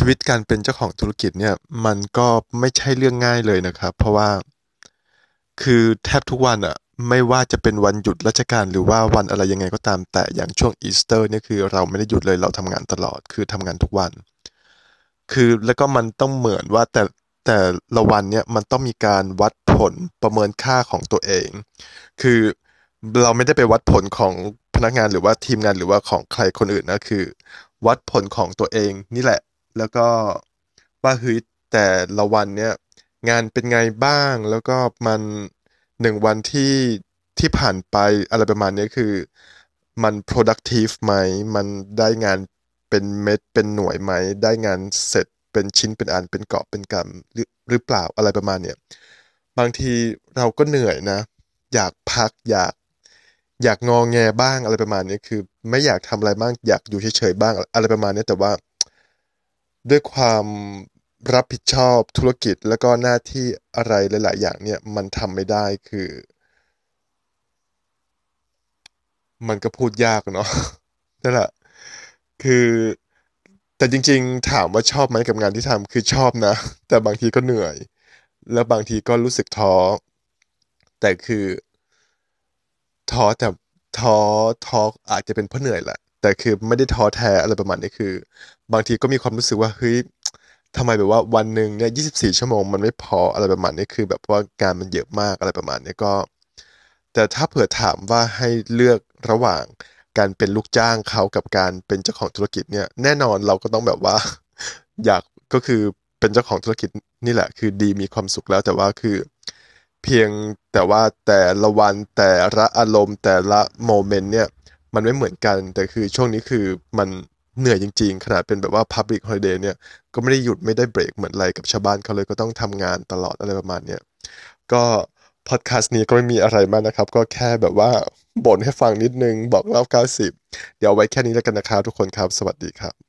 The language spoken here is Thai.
ชีวิตการเป็นเจ้าของธุรกิจเนี่ย มันก็ไม่ใช่เรื่องง่ายเลยนะครับ เพราะว่าคือแทบทุกวันอะไม่ว่าจะเป็นวันหยุดราชการหรือว่าวันอะไรยังไงก็ตามแต่อย่างช่วงอีสเตอร์เนี่ยคือเราไม่ได้หยุดเลยเราทำงานตลอดคือทำงานทุกวัน คือแล้วก็มันต้องเหมือนว่าแต่แต่ละวันเนี่ยมันต้องมีการวัดผลประเมินค่าของตัวเอง คือเราไม่ได้ไปวัดผลของพนักงานหรือว่าทีมงานหรือว่าของใครคนอื่นนะคือ วัดผลของตัวเองนี่แหละ แล้วก็ว่าเฮ้ยแต่ละวันเนี่ยงานเป็นไงบ้าง แล้วก็มันหนึ่งวันที่ที่ผ่านไปอะไรประมาณนี้คือมัน productive ไหม มันได้งานเป็นเม็ดเป็นหน่วยไหม ได้งานเสร็จเป็นชิ้นเป็นอันเป็นเกาะเป็นกำหรือหรือเปล่าอะไรประมาณเนี้ยบางทีเราก็เหนื่อยนะ อยากพักอยากอยากงอแงบ้างอะไรประมาณนี้คือ ไม่อยากทำอะไรบ้างอยากอยู่เฉยๆบ้างอะไรประมาณนี้แต่ว่า ด้วยความรับผิดชอบธุรกิจแล้วก็หน้าที่อะไรหลาย ๆ อย่างเนี่ยมันทำไม่ได้คือ มันก็พูดยากเนาะนั่นแหละคือแต่จริง ๆ ถามว่าชอบไหมกับงานที่ทำคือชอบนะ แต่บางทีก็เหนื่อย แล้วบางทีก็รู้สึกท้อแต่คือท้อแต่ท้อท้ออาจจะเป็นเพราะเหนื่อยแหละ แต่คือไม่ได้ท้อแท้อะไรประมาณนี้คือ บางทีก็มีความรู้สึกว่าเฮ้ยทำไมแบบว่าวันหนึ่งเนี่ย24ชั่วโมงมันไม่พออะไรประมาณนี้คือ แบบว่างานมันเยอะมากอะไรประมาณนี้ก็ แต่ถ้าเผื่อถามว่าให้เลือกระหว่างการเป็นลูกจ้างเขากับการเป็นเจ้าของธุรกิจเนี่ยแน่นอนเราก็ต้องแบบว่า อยากก็คือเป็นเจ้าของธุรกิจนี่แหละ คือดีมีความสุขแล้วแต่ว่าคือ เพียงแต่ว่าแต่ละวันแต่ละอารมณ์แต่ละโมเมนต์เนี่ย มันไม่เหมือนกัน แต่คือช่วงนี้คือมันเหนื่อยจริงๆ ขนาดเป็นแบบว่า Public Holiday เนี่ย ก็ไม่ได้หยุดไม่ได้เบรกเหมือนอะไรกับชาวบ้านเขาเลยก็ต้องทำงานตลอดอะไรประมาณเนี้ยก็พอดแคสต์นี้ก็ไม่มีอะไรมากนะครับ ก็แค่แบบว่าบ่นให้ฟังนิดนึงบอกเล่า90 เดี๋ยวไว้แค่นี้แล้วกันนะครับทุกคนครับ สวัสดีครับ